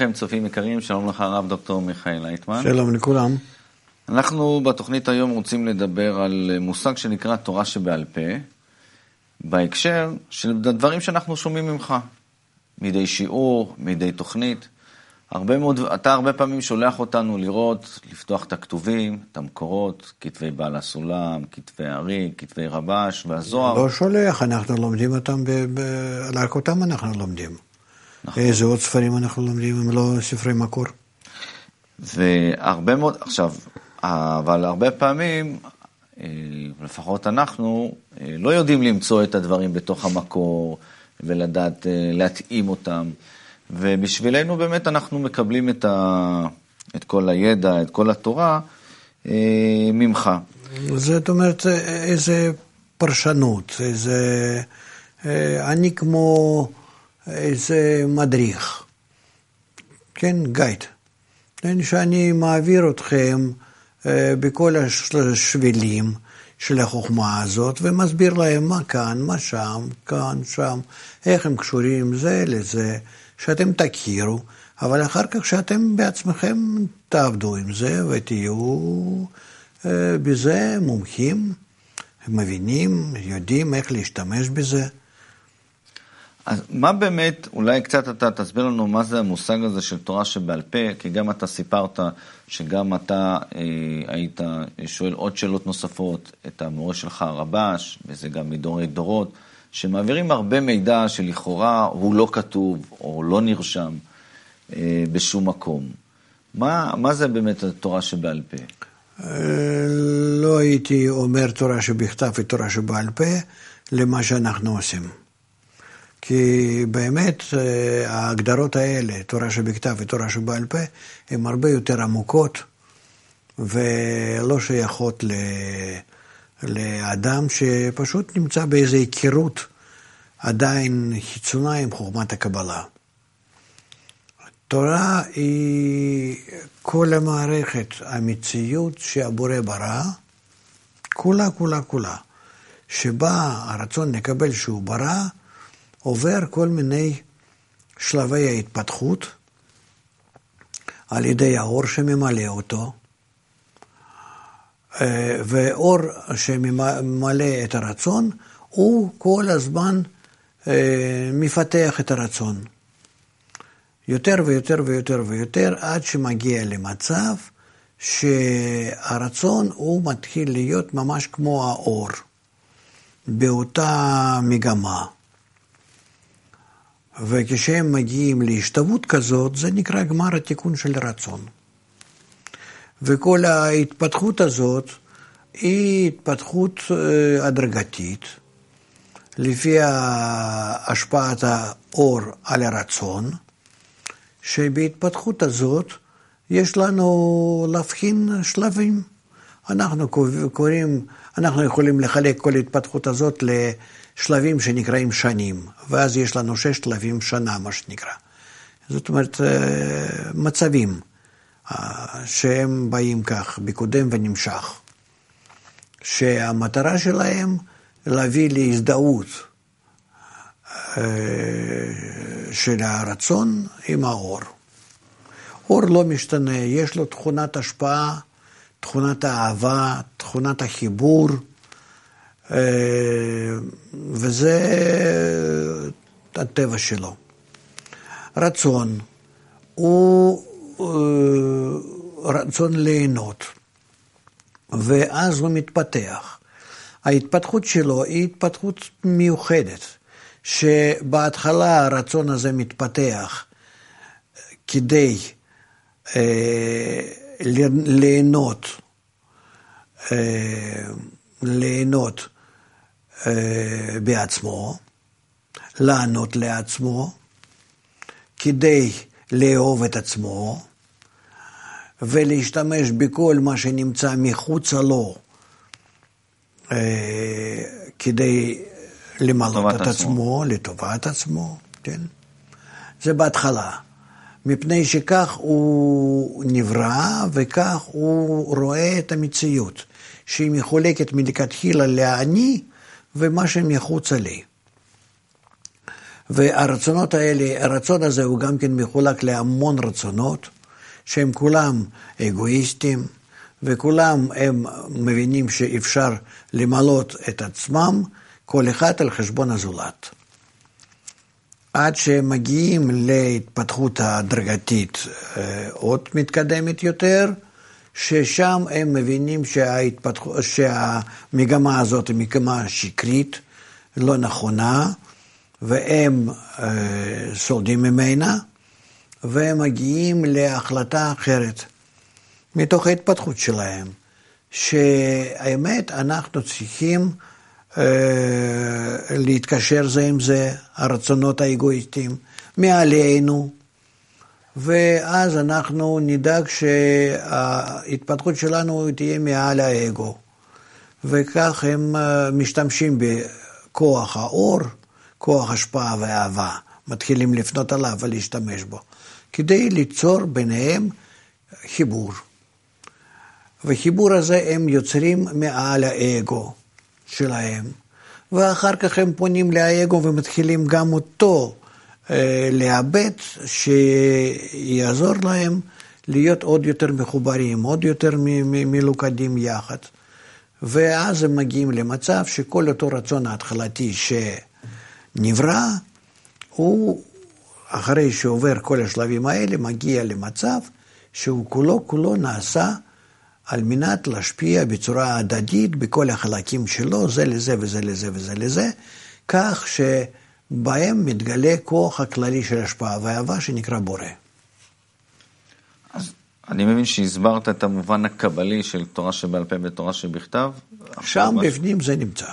לכם, צופים יקרים, שלום לך הרב דוקטור מיכאל לייטמן. שלום לכולם. אנחנו בתוכנית היום רוצים לדבר על מושג שנקרא תורה שבעל פה, בהקשר של הדברים שאנחנו שומעים ממך, מדי שיעור, מדי תוכנית. הרבה מאוד, אתה הרבה פעמים שולח אותנו לראות, לפתוח את הכתובים, את המקורות, כתבי בעל הסולם, כתבי הארי, כתבי רבש והזוהר. לא שולח, אנחנו לומדים אותם, ב... ב... רק אותם אנחנו לומדים. נכון. איזה עוד ספרים אנחנו לומדים אם לא ספרי מקור? והרבה מאוד, עכשיו, אבל הרבה פעמים, אה, לפחות אנחנו, אה, לא יודעים למצוא את הדברים בתוך המקור ולדעת אה, להתאים אותם. ובשבילנו באמת אנחנו מקבלים את, ה, את כל הידע, את כל התורה ממך. זאת אומרת, איזה פרשנות, איזה... אני כמו איזה מדריך, כן, גייד, כן, שאני מעביר אתכם אה, בכל השבילים של החוכמה הזאת, ומסביר להם מה כאן, מה שם, כאן, שם, איך הם קשורים זה לזה, שאתם תכירו, אבל אחר כך שאתם בעצמכם תעבדו עם זה ותהיו אה, בזה מומחים, מבינים, יודעים איך להשתמש בזה. אז מה באמת, אולי קצת אתה תסביר לנו מה זה המושג הזה של תורה שבעל פה, כי גם אתה סיפרת שגם אתה אה, היית שואל עוד שאלות נוספות, את המורה שלך הרבש, וזה גם מדורי דורות, שמעבירים הרבה מידע שלכאורה הוא לא כתוב או לא נרשם אה, בשום מקום. מה, מה זה באמת התורה שבעל פה? אה, לא הייתי אומר תורה שבכתב ותורה שבעל פה למה שאנחנו עושים. כי באמת אה, ההגדרות האלה, תורה שבכתב ותורה שבעל פה, הן הרבה יותר עמוקות ולא שייכות ל... לאדם שפשוט נמצא באיזו היכרות עדיין חיצונה עם חוכמת הקבלה. תורה היא כל המערכת, המציאות שהבורא ברא, כולה, כולה, כולה, שבה הרצון לקבל שהוא ברא, עובר כל מיני שלבי ההתפתחות על ידי האור שממלא אותו, אה, ואור שממלא את הרצון, הוא כל הזמן אה, מפתח את הרצון. יותר ויותר ויותר ויותר, עד שמגיע למצב שהרצון הוא מתחיל להיות ממש כמו האור, באותה מגמה. וכשהם מגיעים להשתוות כזאת, זה נקרא גמר התיקון של רצון. וכל ההתפתחות הזאת היא התפתחות אה, הדרגתית, לפי השפעת האור על הרצון, שבהתפתחות הזאת יש לנו להבחין שלבים. אנחנו קוראים, אנחנו יכולים לחלק כל ההתפתחות הזאת שלבים שנקראים שנים, ואז יש לנו ששת אלפים שנה, מה שנקרא. זאת אומרת, אה, מצבים אה, שהם באים כך, בקודם ונמשך, שהמטרה שלהם להביא להזדהות אה, של הרצון עם האור. אור לא משתנה, יש לו תכונת השפעה, תכונת האהבה, תכונת החיבור. אה, וזה הטבע שלו. רצון הוא אה, רצון ליהנות, ואז הוא מתפתח. ההתפתחות שלו היא התפתחות מיוחדת, שבהתחלה הרצון הזה מתפתח כדי אה, ליהנות, אה, ליהנות אה, בעצמו, לענות לעצמו, כדי לאהוב את עצמו, ולהשתמש בכל מה שנמצא מחוצה לו אה, כדי למלא את עצמו, עצמו, לטובת עצמו, כן? זה בהתחלה. מפני שכך הוא נברא וכך הוא רואה את המציאות, שהיא מחולקת מלכתחילה לאני ומה שמחוצה לי. והרצונות האלה, הרצון הזה הוא גם כן מחולק להמון רצונות, שהם כולם אגואיסטים, וכולם הם מבינים שאפשר למלות את עצמם, כל אחד על חשבון הזולת. עד שהם מגיעים להתפתחות הדרגתית אה, עוד מתקדמת יותר, ששם הם מבינים שההתפתח... שהמגמה הזאת היא מגמה שקרית, לא נכונה, והם אה, סולדים ממנה, והם מגיעים להחלטה אחרת, מתוך ההתפתחות שלהם, שהאמת, אנחנו צריכים אה, להתקשר זה עם זה, הרצונות האגואיסטיים, מעלינו, ואז אנחנו נדאג שההתפתחות שלנו תהיה מעל האגו. וכך הם אה, משתמשים בכוח האור, כוח השפעה ואהבה, מתחילים לפנות עליו ולהשתמש בו, כדי ליצור ביניהם חיבור. וחיבור הזה הם יוצרים מעל האגו שלהם, ואחר כך הם פונים לאגו ומתחילים גם אותו לאבד, שיעזור להם להיות עוד יותר מחוברים, עוד יותר מלוכדים יחד. ואז הם מגיעים למצב שכל אותו רצון ההתחלתי שנברא, הוא, אחרי שעובר כל השלבים האלה, מגיע למצב שהוא כולו כולו נעשה על מנת להשפיע בצורה הדדית בכל החלקים שלו, זה לזה וזה לזה וזה לזה, כך ש... בהם מתגלה כוח הכללי של השפעה ואהבה שנקרא בורא. אז אני מבין שהסברת את המובן הקבלי של תורה שבעל פה ותורה שבכתב. שם בפנים זה נמצא.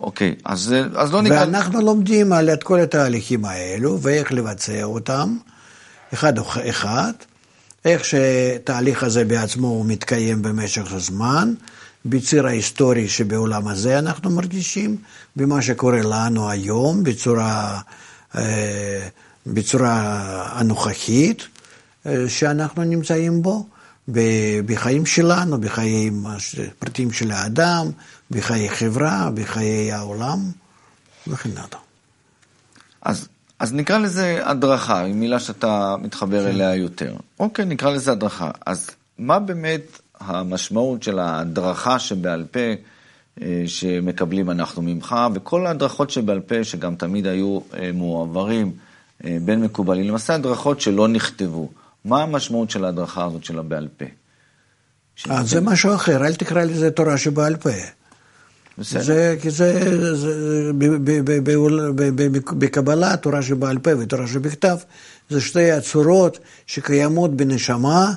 אוקיי, אז, אז לא נקרא... ואנחנו לומדים על את כל התהליכים האלו ואיך לבצע אותם, אחד אחד, איך שתהליך הזה בעצמו הוא מתקיים במשך הזמן, בציר ההיסטורי שבעולם הזה אנחנו מרגישים, במה שקורה לנו היום בצורה, אה, בצורה הנוכחית אה, שאנחנו נמצאים בו, בחיים שלנו, בחיים פרטים של האדם, בחיי חברה, בחיי העולם וכן הלאה. אז, אז נקרא לזה הדרכה, היא מילה שאתה מתחבר כן. אליה יותר. אוקיי, נקרא לזה הדרכה. אז מה באמת המשמעות של ההדרכה שבעל פה אה, שמקבלים אנחנו ממך, וכל ההדרכות שבעל פה, שגם תמיד היו אה, מועברים אה, בין מקובלים, למעשה הדרכות שלא נכתבו. מה המשמעות של ההדרכה הזאת של הבעל פה? אה, זה משהו אחר, אל תקרא לזה תורה שבעל פה. בסדר. זה, כי זה, זה בקבלה, תורה שבעל פה ותורה שבכתב, זה שתי הצורות שקיימות בנשמה.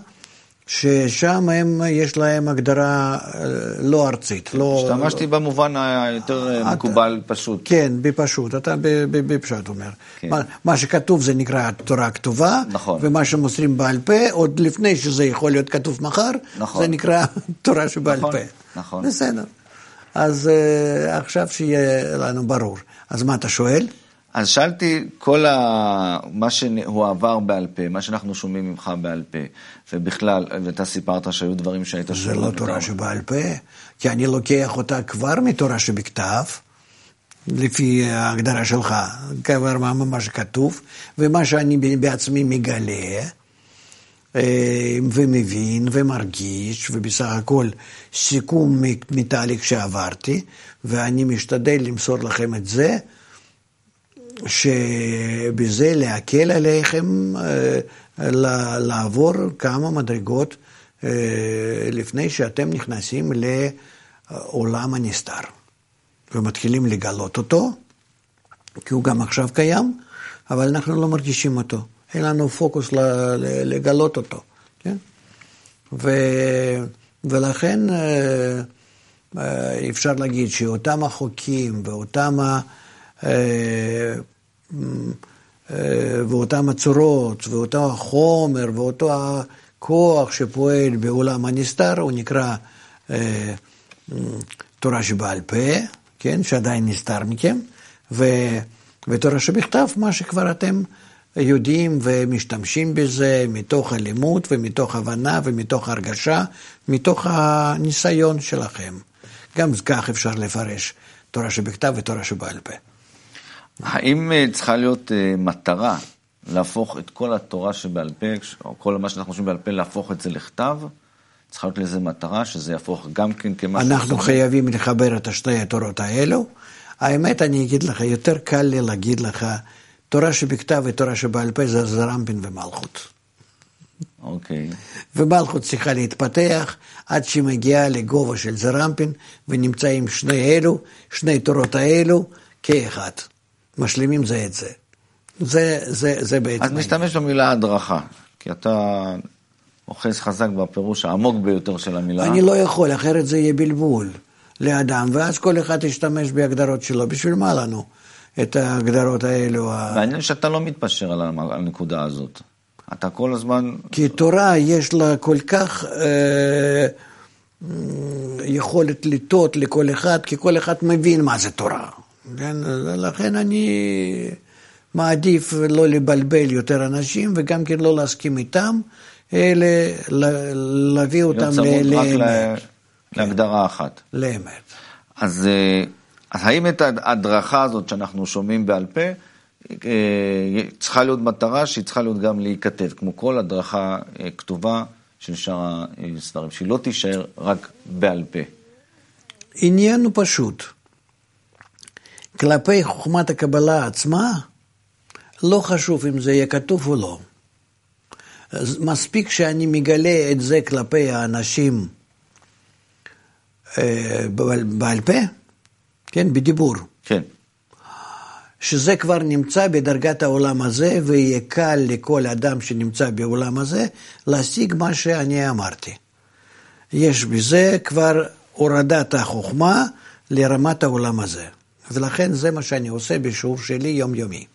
ששם הם, יש להם הגדרה אה, לא ארצית. לא, השתמשתי. במובן היותר אה, אתה, מקובל פשוט. כן, בפשוט, אתה בפשט אומר. כן. מה, מה שכתוב זה נקרא תורה כתובה, נכון. ומה שמוסרים בעל פה, עוד לפני שזה יכול להיות כתוב מחר, נכון. זה נקרא תורה שבעל נכון, פה. נכון. בסדר. אז uh, עכשיו שיהיה לנו ברור. אז מה אתה שואל? אז שאלתי, כל ה... מה שהוא עבר בעל פה, מה שאנחנו שומעים ממך בעל פה, ובכלל, ואתה סיפרת שהיו דברים שהיית שואל. זה לא תורה שבעל פה, כי אני לוקח אותה כבר מתורה שבכתב, לפי ההגדרה שלך, כבר מה שכתוב, ומה שאני בעצמי מגלה. אה, ומבין ומרגיש, ובסך הכל סיכום מתהליך שעברתי, ואני משתדל למסור לכם את זה שבזה להקל עליכם אה, לעבור כמה מדרגות אה, לפני שאתם נכנסים לעולם הנסתר ומתחילים לגלות אותו, כי הוא גם עכשיו קיים, אבל אנחנו לא מרגישים אותו. אין לנו פוקוס לגלות אותו, כן? ו, ולכן אה, אפשר להגיד שאותם החוקים ואותם ה... אה, אה, ואותן הצורות, ואותו החומר, ואותו הכוח שפועל בעולם הנסתר, הוא נקרא אה, תורה שבעל פה, כן, שעדיין נסתר מכם, ו, ותורה שבכתב, מה שכבר אתם יודעים ומשתמשים בזה מתוך הלימוד ומתוך הבנה ומתוך הרגשה, מתוך הניסיון שלכם. גם כך אפשר לפרש תורה שבכתב ותורה שבעל פה. האם אה, צריכה להיות אה, מטרה להפוך את כל התורה שבעל פה, או כל מה שאנחנו חושבים בעל פה, להפוך את זה לכתב? צריכה להיות לזה מטרה, שזה יהפוך גם כן כמשהו... אנחנו חייבים לחבר את שתי התורות האלו. האמת, אני אגיד לך, יותר קל לי להגיד לך, תורה שבכתב ותורה שבעל פה זה זרמפין ומלכות. אוקיי. ומלכות צריכה להתפתח עד שהיא מגיעה לגובה של זרמפין, ונמצאים שני אלו, שני תורות האלו, כאחד. משלימים זה את זה. זה, זה, זה בעצם... אז נשתמש במילה הדרכה, כי אתה אוחז חזק בפירוש העמוק ביותר של המילה. אני לא יכול, אחרת זה יהיה בלבול לאדם, ואז כל אחד ישתמש בהגדרות שלו. בשביל מה לנו את ההגדרות האלו? מעניין שאתה לא מתפשר על הנקודה הזאת. אתה כל הזמן... כי תורה יש לה כל כך אה, יכולת לטעות לכל אחד, כי כל אחד מבין מה זה תורה. כן? לכן אני מעדיף לא לבלבל יותר אנשים, וגם כן לא להסכים איתם, אלא להביא אותם לאמת. להגדרה אחת. לאמת. אז, אה, אז האם את ההדרכה הזאת שאנחנו שומעים בעל פה, אה, צריכה להיות מטרה שהיא צריכה להיות גם להיכתב, כמו כל הדרכה אה, כתובה של שאר הסדרים, שהיא לא תישאר רק בעל פה. עניין הוא פשוט. כלפי חוכמת הקבלה עצמה, לא חשוב אם זה יהיה כתוב או לא. מספיק שאני מגלה את זה כלפי האנשים אה, בעל פה, כן, בדיבור. כן. שזה כבר נמצא בדרגת העולם הזה, ויהיה קל לכל אדם שנמצא בעולם הזה להשיג מה שאני אמרתי. יש בזה כבר הורדת החוכמה לרמת העולם הזה. ולכן זה מה שאני עושה בשיעור שלי יומיומי.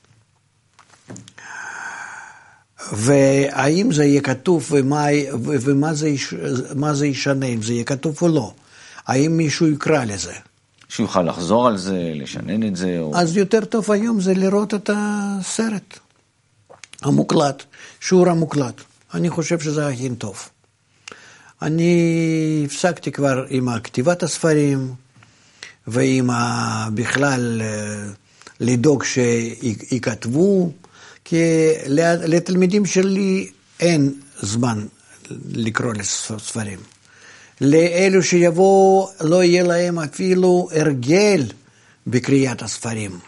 והאם זה יהיה כתוב ומה, ומה זה, זה ישנה, אם זה יהיה כתוב או לא? האם מישהו יקרא לזה? שיוכל לחזור על זה, לשנן את זה? או... אז יותר טוב היום זה לראות את הסרט המוקלט, שיעור המוקלט. אני חושב שזה הכי טוב. אני הפסקתי כבר עם כתיבת הספרים ועם בכלל אה, לדאוג שייכתבו, כי לתלמידים שלי אין זמן לקרוא לספרים. לאלו שיבואו לא יהיה להם אפילו הרגל בקריאת הספרים.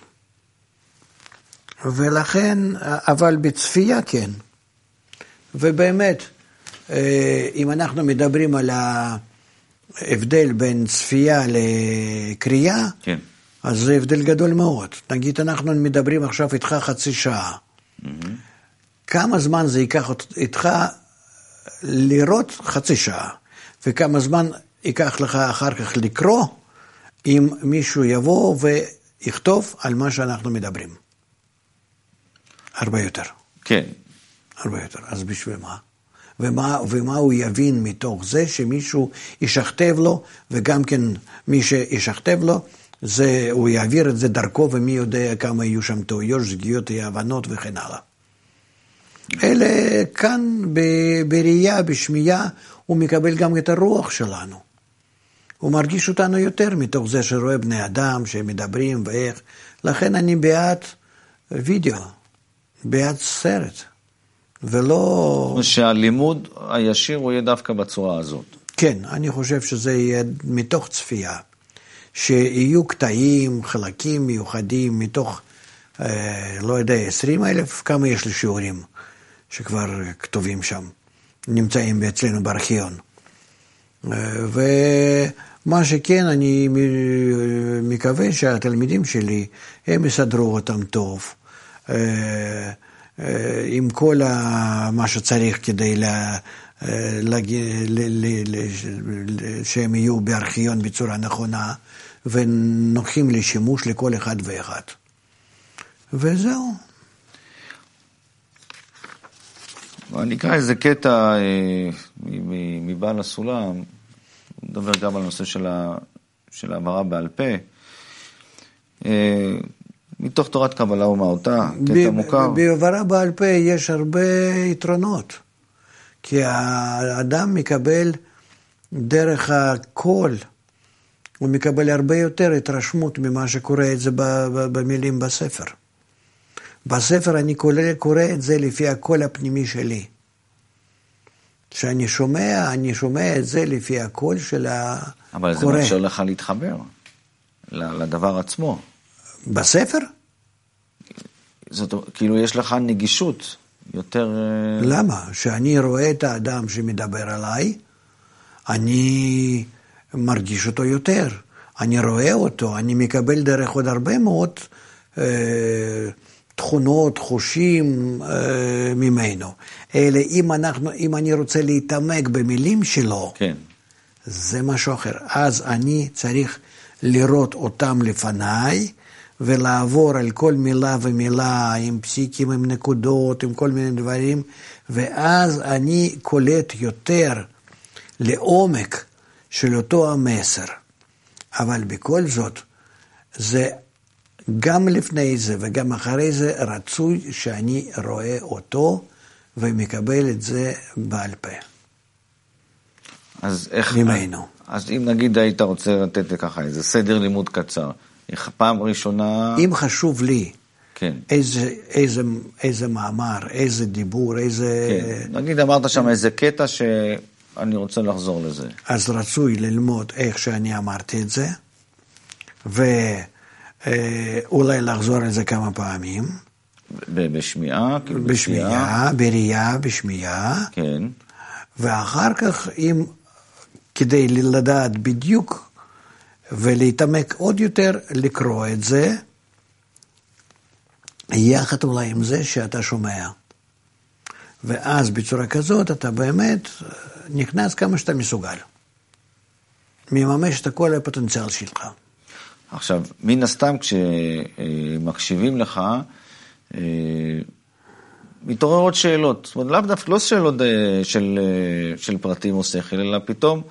ולכן, אבל בצפייה כן. ובאמת, אה, אם אנחנו מדברים על ההבדל בין צפייה לקריאה, כן. אז זה הבדל גדול מאוד. נגיד, אנחנו מדברים עכשיו איתך חצי שעה. Mm-hmm. כמה זמן זה ייקח איתך לראות חצי שעה? וכמה זמן ייקח לך אחר כך לקרוא אם מישהו יבוא ויכתוב על מה שאנחנו מדברים. הרבה יותר. כן. הרבה יותר. אז בשביל מה? ומה, ומה הוא יבין מתוך זה שמישהו ישכתב לו, וגם כן מי שישכתב לו, זה, הוא יעביר את זה דרכו, ומי יודע כמה יהיו שם טעויות, שגיאות, אי הבנות וכן הלאה. אלה כאן בראייה, בשמיעה, הוא מקבל גם את הרוח שלנו. הוא מרגיש אותנו יותר מתוך זה שרואה בני אדם שמדברים ואיך. לכן אני בעד וידאו, בעד סרט, ולא... שהלימוד הישיר הוא יהיה דווקא בצורה הזאת. כן, אני חושב שזה יהיה מתוך צפייה. שיהיו קטעים, חלקים מיוחדים מתוך, אה, לא יודע, עשרים אלף, כמה יש לי שיעורים שכבר כתובים שם. נמצאים אצלנו בארכיון. ומה שכן, אני מקווה שהתלמידים שלי, הם יסדרו אותם טוב, עם כל מה שצריך כדי לה... שהם יהיו בארכיון בצורה נכונה ונוחים לשימוש לכל אחד ואחד. וזהו. אני אקרא איזה קטע אה, מבעל הסולם, מדבר גם על הנושא של העברה בעל פה. מתוך תורת קבלה ומהותה, קטע מוכר. בהעברה בעל פה יש הרבה יתרונות, כי האדם מקבל דרך הקול, הוא מקבל הרבה יותר התרשמות ממה שקורה את זה במילים בספר. בספר אני קורא, קורא את זה לפי הקול הפנימי שלי. כשאני שומע, אני שומע את זה לפי הקול של הקורא. אבל זה מאפשר לך להתחבר לדבר עצמו. בספר? זאת כאילו יש לך נגישות יותר... אה, למה? כשאני רואה את האדם שמדבר עליי, אני מרגיש אותו יותר. אני רואה אותו, אני מקבל דרך עוד הרבה מאוד אה, תכונות, חושים אה, ממנו. אלא אם, אנחנו, אם אני רוצה להתעמק במילים שלו, כן. זה משהו אחר. אז אני צריך לראות אותם לפניי, ולעבור על כל מילה ומילה עם פסיקים, עם נקודות, עם כל מיני דברים, ואז אני קולט יותר לעומק של אותו המסר. אבל בכל זאת, זה גם לפני זה וגם אחרי זה רצוי שאני רואה אותו ומקבל את זה בעל פה. אז איך... ממנו. אז אם נגיד היית רוצה לתת ככה איזה סדר לימוד קצר, פעם ראשונה... אם חשוב לי כן. איזה, איזה, איזה מאמר, איזה דיבור, איזה... כן. נגיד אמרת שם איזה קטע שאני רוצה לחזור לזה. אז רצוי ללמוד איך שאני אמרתי את זה, ואולי לחזור על זה כמה פעמים. בשמיעה? כאילו בשמיעה, בראייה, בשמיעה, כן. ואחר כך, אם כדי לדעת בדיוק ולהתעמק עוד יותר, לקרוא את זה, יחד אולי עם זה שאתה שומע. ואז בצורה כזאת אתה באמת נכנס כמה שאתה מסוגל. מממש את כל הפוטנציאל שלך. עכשיו, מן הסתם כשמקשיבים לך, אה, מתעוררות שאלות. זאת אומרת, לאו דווקא לא שאלות אה, של, אה, של פרטים או שכל, אלא פתאום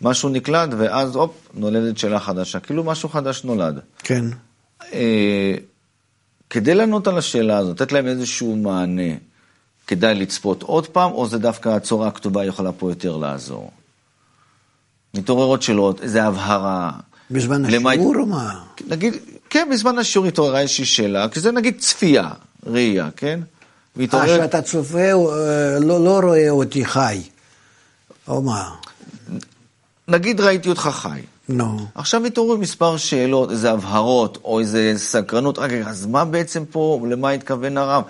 משהו נקלט, ואז הופ, נולדת שאלה חדשה. כאילו משהו חדש נולד. כן. כדי לענות על השאלה הזאת, לתת להם איזשהו מענה, כדאי לצפות עוד פעם, או זה דווקא הצורה הכתובה יכולה פה יותר לעזור? מתעוררות שאלות, איזה הבהרה. בזמן למה- השיעור או מה? נגיד, כן, בזמן השיעור התעוררה איזושהי שאלה, כי זה נגיד צפייה, ראייה, כן? אה, והתעוררת, שאתה צופה, אה, לא, לא רואה אותי חי. או מה? נגיד ראיתי אותך חי. נו. עכשיו התעוררו מספר שאלות, איזה הבהרות, או איזה סקרנות, רגע, אז מה בעצם פה, למה התכוון הרב?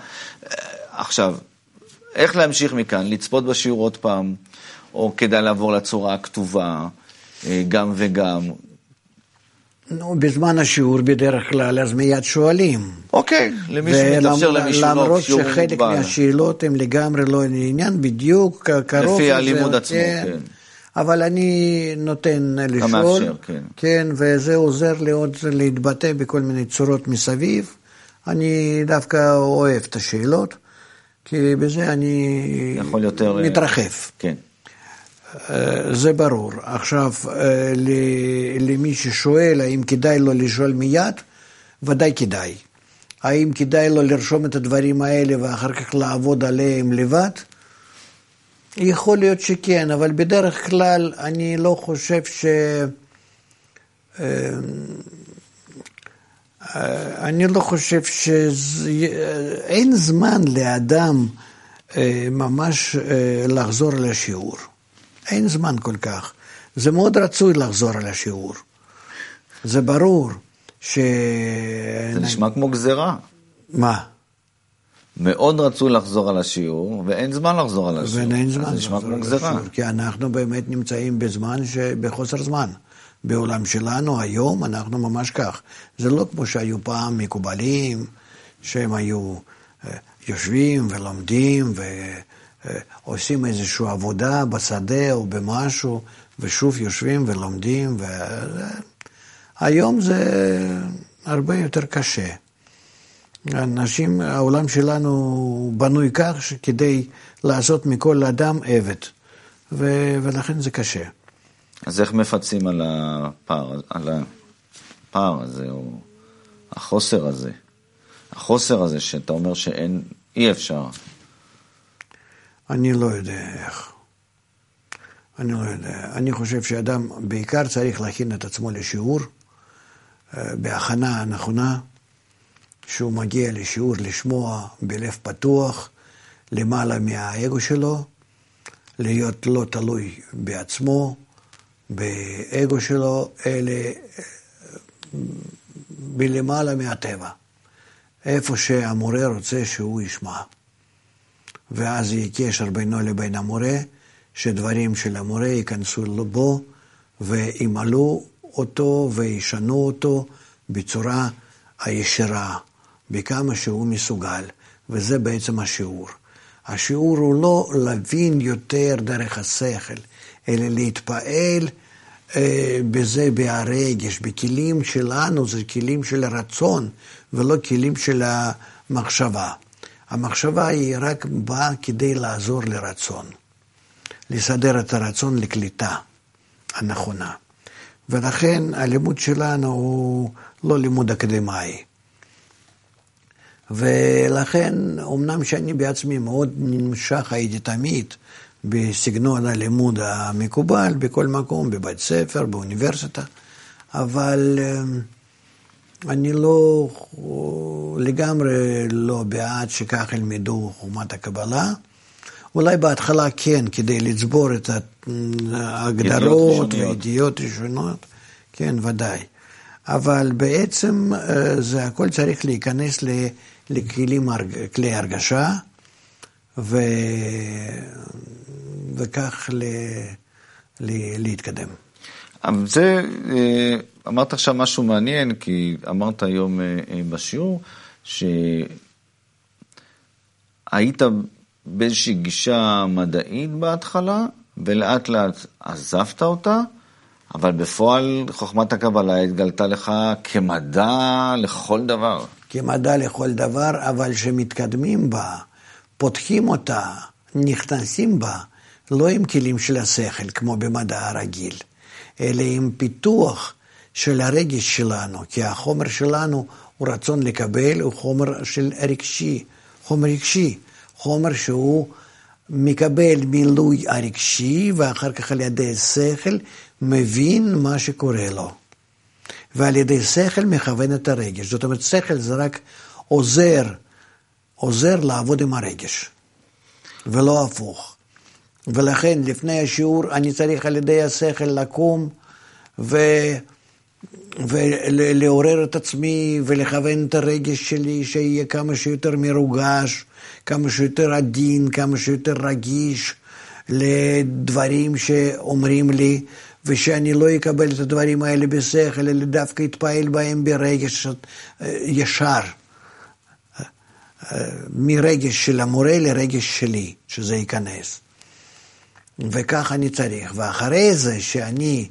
אה, עכשיו, איך להמשיך מכאן? לצפות בשיעור עוד פעם, או כדאי לעבור לצורה הכתובה, אה, גם וגם. נו, בזמן השיעור בדרך כלל, אז מיד שואלים. אוקיי, למי שמתאפשר למישהו לא, שיעור שחלק מוגבל. מהשאלות הן לגמרי לא לעניין, בדיוק קרוב לפי הלימוד עצמו, כן. אבל אני נותן לשאול, מאפשר, כן. כן, וזה עוזר לי עוד להתבטא בכל מיני צורות מסביב. אני דווקא אוהב את השאלות, כי בזה אני יכול יותר... אה, מתרחב. כן. אה, זה ברור. עכשיו, אה, למי ששואל האם כדאי לו לשאול מיד, ודאי כדאי. האם כדאי לו לרשום את הדברים האלה ואחר כך לעבוד עליהם לבד? יכול להיות שכן, אבל בדרך כלל אני לא חושב ש... אה, אה, אני לא חושב שאין זמן לאדם אה, ממש אה, לחזור לשיעור. אין זמן כל כך. זה מאוד רצוי לחזור על השיעור. זה ברור ש... זה נשמע כמו גזירה. מה? מאוד רצו לחזור על השיעור, ואין זמן לחזור על השיעור. ואין זמן זה נשמע לחזור כמו על גזירה. השיעור, כי אנחנו באמת נמצאים בזמן, ש... בחוסר זמן. בעולם שלנו היום אנחנו ממש כך. זה לא כמו שהיו פעם מקובלים, שהם היו אה, יושבים ולומדים ועושים איזושהי עבודה בשדה או במשהו, ושוב יושבים ולומדים. ו... היום זה הרבה יותר קשה. אנשים, העולם שלנו בנוי כך שכדי לעשות מכל אדם עבד, ו... ולכן זה קשה. אז איך מפצים על הפער, על הפער הזה, או החוסר הזה? החוסר הזה שאתה אומר שאין, אי אפשר. אני לא יודע איך. אני לא יודע. אני חושב שאדם בעיקר צריך להכין את עצמו לשיעור, אה, בהכנה הנכונה, שהוא מגיע לשיעור לשמוע בלב פתוח, למעלה מהאגו שלו, להיות לא תלוי בעצמו, באגו שלו, אלא בלמעלה מהטבע, איפה שהמורה רוצה שהוא ישמע. ואז יהיה קשר בינו לבין המורה, שדברים של המורה ייכנסו לבו וימלאו אותו וישנו אותו בצורה הישרה, בכמה שהוא מסוגל, וזה בעצם השיעור. השיעור הוא לא להבין יותר דרך השכל, אלא להתפעל אה, בזה בהרגש, בכלים שלנו, זה כלים של הרצון, ולא כלים של המחשבה. המחשבה היא רק באה כדי לעזור לרצון, לסדר את הרצון לקליטה הנכונה. ולכן הלימוד שלנו הוא לא לימוד אקדמאי. ולכן, אמנם שאני בעצמי מאוד נמשך הייתי תמיד בסגנון הלימוד המקובל בכל מקום, בבית ספר, באוניברסיטה, אבל אמ, אני לא, לגמרי לא בעד שכך ילמדו חומת הקבלה. אולי בהתחלה כן, כדי לצבור את ההגדרות והידיעות ראשונות, כן, ודאי. אבל בעצם אה, זה הכל צריך להיכנס לכלי הרגשה, ו... וכך ל... ל... להתקדם. זה, אה, אמרת עכשיו משהו מעניין, כי אמרת היום אה, בשיעור, שהיית באיזושהי גישה מדעית בהתחלה, ולאט לאט עזבת אותה, אבל בפועל חוכמת הקבלה התגלתה לך כמדע לכל דבר. כמדע לכל דבר, אבל שמתקדמים בה, פותחים אותה, נכנסים בה, לא עם כלים של השכל, כמו במדע הרגיל, אלא עם פיתוח של הרגש שלנו, כי החומר שלנו הוא רצון לקבל, הוא חומר של רגשי, חומר רגשי. חומר שהוא מקבל מילוי הרגשי, ואחר כך על ידי שכל מבין מה שקורה לו. ועל ידי שכל מכוון את הרגש. זאת אומרת, שכל זה רק עוזר, עוזר לעבוד עם הרגש, ולא הפוך. ולכן, לפני השיעור, אני צריך על ידי השכל לקום ו... ולעורר את עצמי ולכוון את הרגש שלי שיהיה כמה שיותר מרוגש, כמה שיותר עדין, כמה שיותר רגיש לדברים שאומרים לי, ושאני לא אקבל את הדברים האלה בשכל, אלא דווקא אתפעל בהם ברגש אה, ישר. אה, מרגש של המורה לרגש שלי, שזה ייכנס. וכך אני צריך. ואחרי זה שאני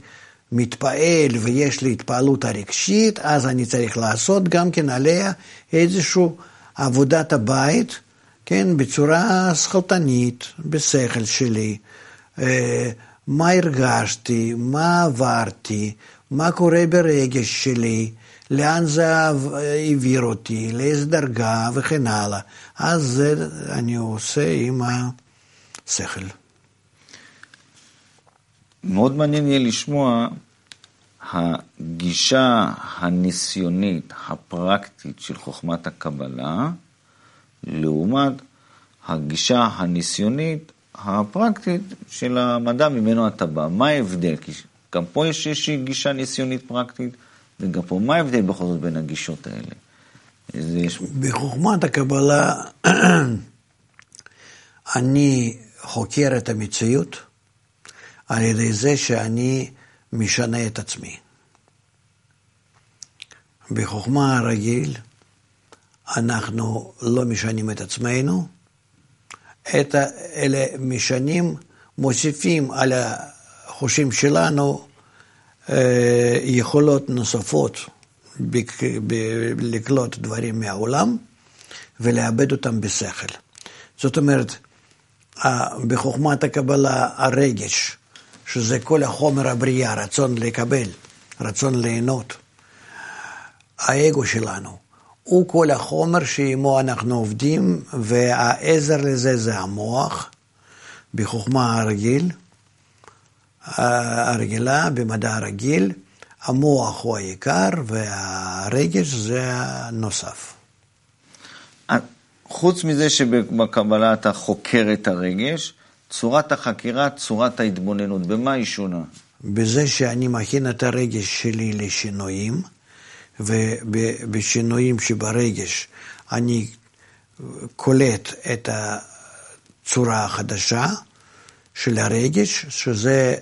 מתפעל ויש לי התפעלות הרגשית, אז אני צריך לעשות גם כן עליה איזושהי עבודת הבית, כן, בצורה שכלתנית, בשכל שלי. מה הרגשתי, מה עברתי, מה קורה ברגש שלי, לאן זה העביר אותי, לאיזה דרגה וכן הלאה. אז זה אני עושה עם השכל. מאוד מעניין יהיה לשמוע הגישה הניסיונית, הפרקטית של חוכמת הקבלה, לעומת הגישה הניסיונית, הפרקטית של המדע ממנו אתה בא. מה ההבדל? כי גם פה יש איזושהי גישה ניסיונית פרקטית, וגם פה, מה ההבדל בכל זאת בין הגישות האלה? יש... בחוכמת הקבלה, אני חוקר את המציאות על ידי זה שאני משנה את עצמי. בחוכמה הרגיל אנחנו לא משנים את עצמנו, אלא משנים, מוסיפים על החושים שלנו אה, יכולות נוספות לקלוט דברים מהעולם ולאבד אותם בשכל. זאת אומרת, בחוכמת הקבלה הרגש שזה כל החומר הבריאה, רצון לקבל, רצון ליהנות. האגו שלנו הוא כל החומר שעימו אנחנו עובדים, והעזר לזה זה המוח, בחוכמה הרגיל, הרגילה, במדע הרגיל. המוח הוא העיקר והרגש זה הנוסף. חוץ מזה שבקבלה אתה חוקר את הרגש, צורת החקירה, צורת ההתבוננות, במה היא שונה? בזה שאני מכין את הרגש שלי לשינויים, ובשינויים שברגש אני קולט את הצורה החדשה של הרגש, שזה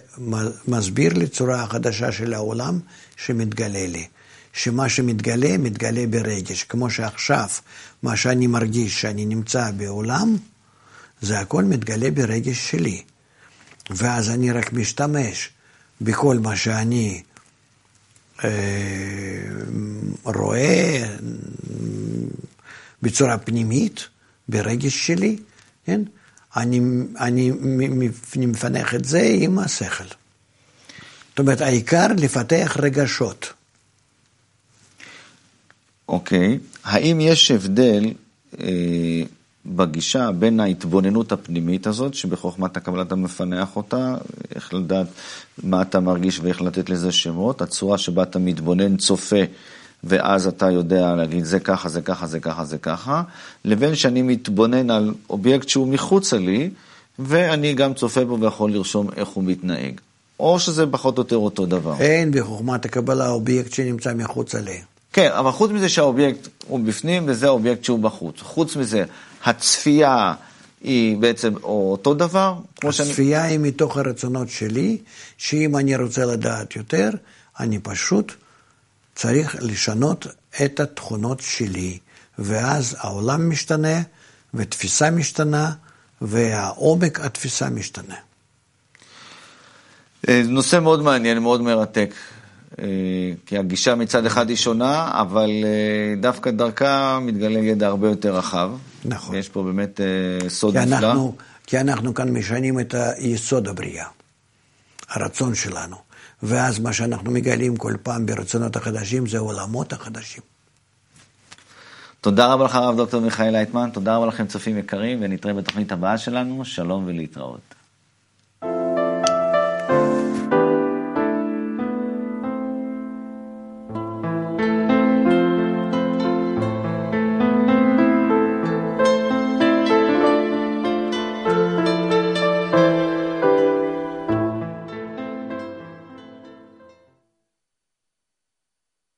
מסביר לי צורה החדשה של העולם שמתגלה לי. שמה שמתגלה, מתגלה ברגש. כמו שעכשיו, מה שאני מרגיש שאני נמצא בעולם, זה הכל מתגלה ברגש שלי. ואז אני רק משתמש בכל מה שאני רואה בצורה פנימית, ברגש שלי, כן? אני, אני, אני מפנח את זה עם השכל. זאת אומרת, העיקר לפתח רגשות. אוקיי, האם יש הבדל אה, בגישה בין ההתבוננות הפנימית הזאת, שבחוכמת הקבלה אתה מפנח אותה, איך לדעת מה אתה מרגיש ואיך לתת לזה שמות, הצורה שבה אתה מתבונן, צופה, ואז אתה יודע להגיד זה ככה, זה ככה, זה ככה, זה ככה, לבין שאני מתבונן על אובייקט שהוא מחוצה לי, ואני גם צופה בו ויכול לרשום איך הוא מתנהג. או שזה פחות או יותר אותו דבר. אין בחוכמת הקבלה אובייקט שנמצא מחוצה לי. כן, אבל חוץ מזה שהאובייקט הוא בפנים וזה האובייקט שהוא בחוץ. חוץ מזה, הצפייה היא בעצם אותו דבר? הצפייה שאני... היא מתוך הרצונות שלי, שאם אני רוצה לדעת יותר, אני פשוט צריך לשנות את התכונות שלי, ואז העולם משתנה, ותפיסה משתנה, והעומק התפיסה משתנה. אה, נושא מאוד מעניין, מאוד מרתק. אה, כי הגישה מצד אחד היא שונה, אבל אה, דווקא דרכה מתגלה ידע הרבה יותר רחב. נכון. יש פה באמת אה, סוד כי נפלא. אנחנו, כי אנחנו כאן משנים את היסוד הבריאה, הרצון שלנו. ואז מה שאנחנו מגלים כל פעם ברצונות החדשים זה עולמות החדשים. תודה רבה לך הרב דוקטור מיכאל לייטמן, תודה רבה לכם צופים יקרים, ונתראה בתוכנית הבאה שלנו, שלום ולהתראות.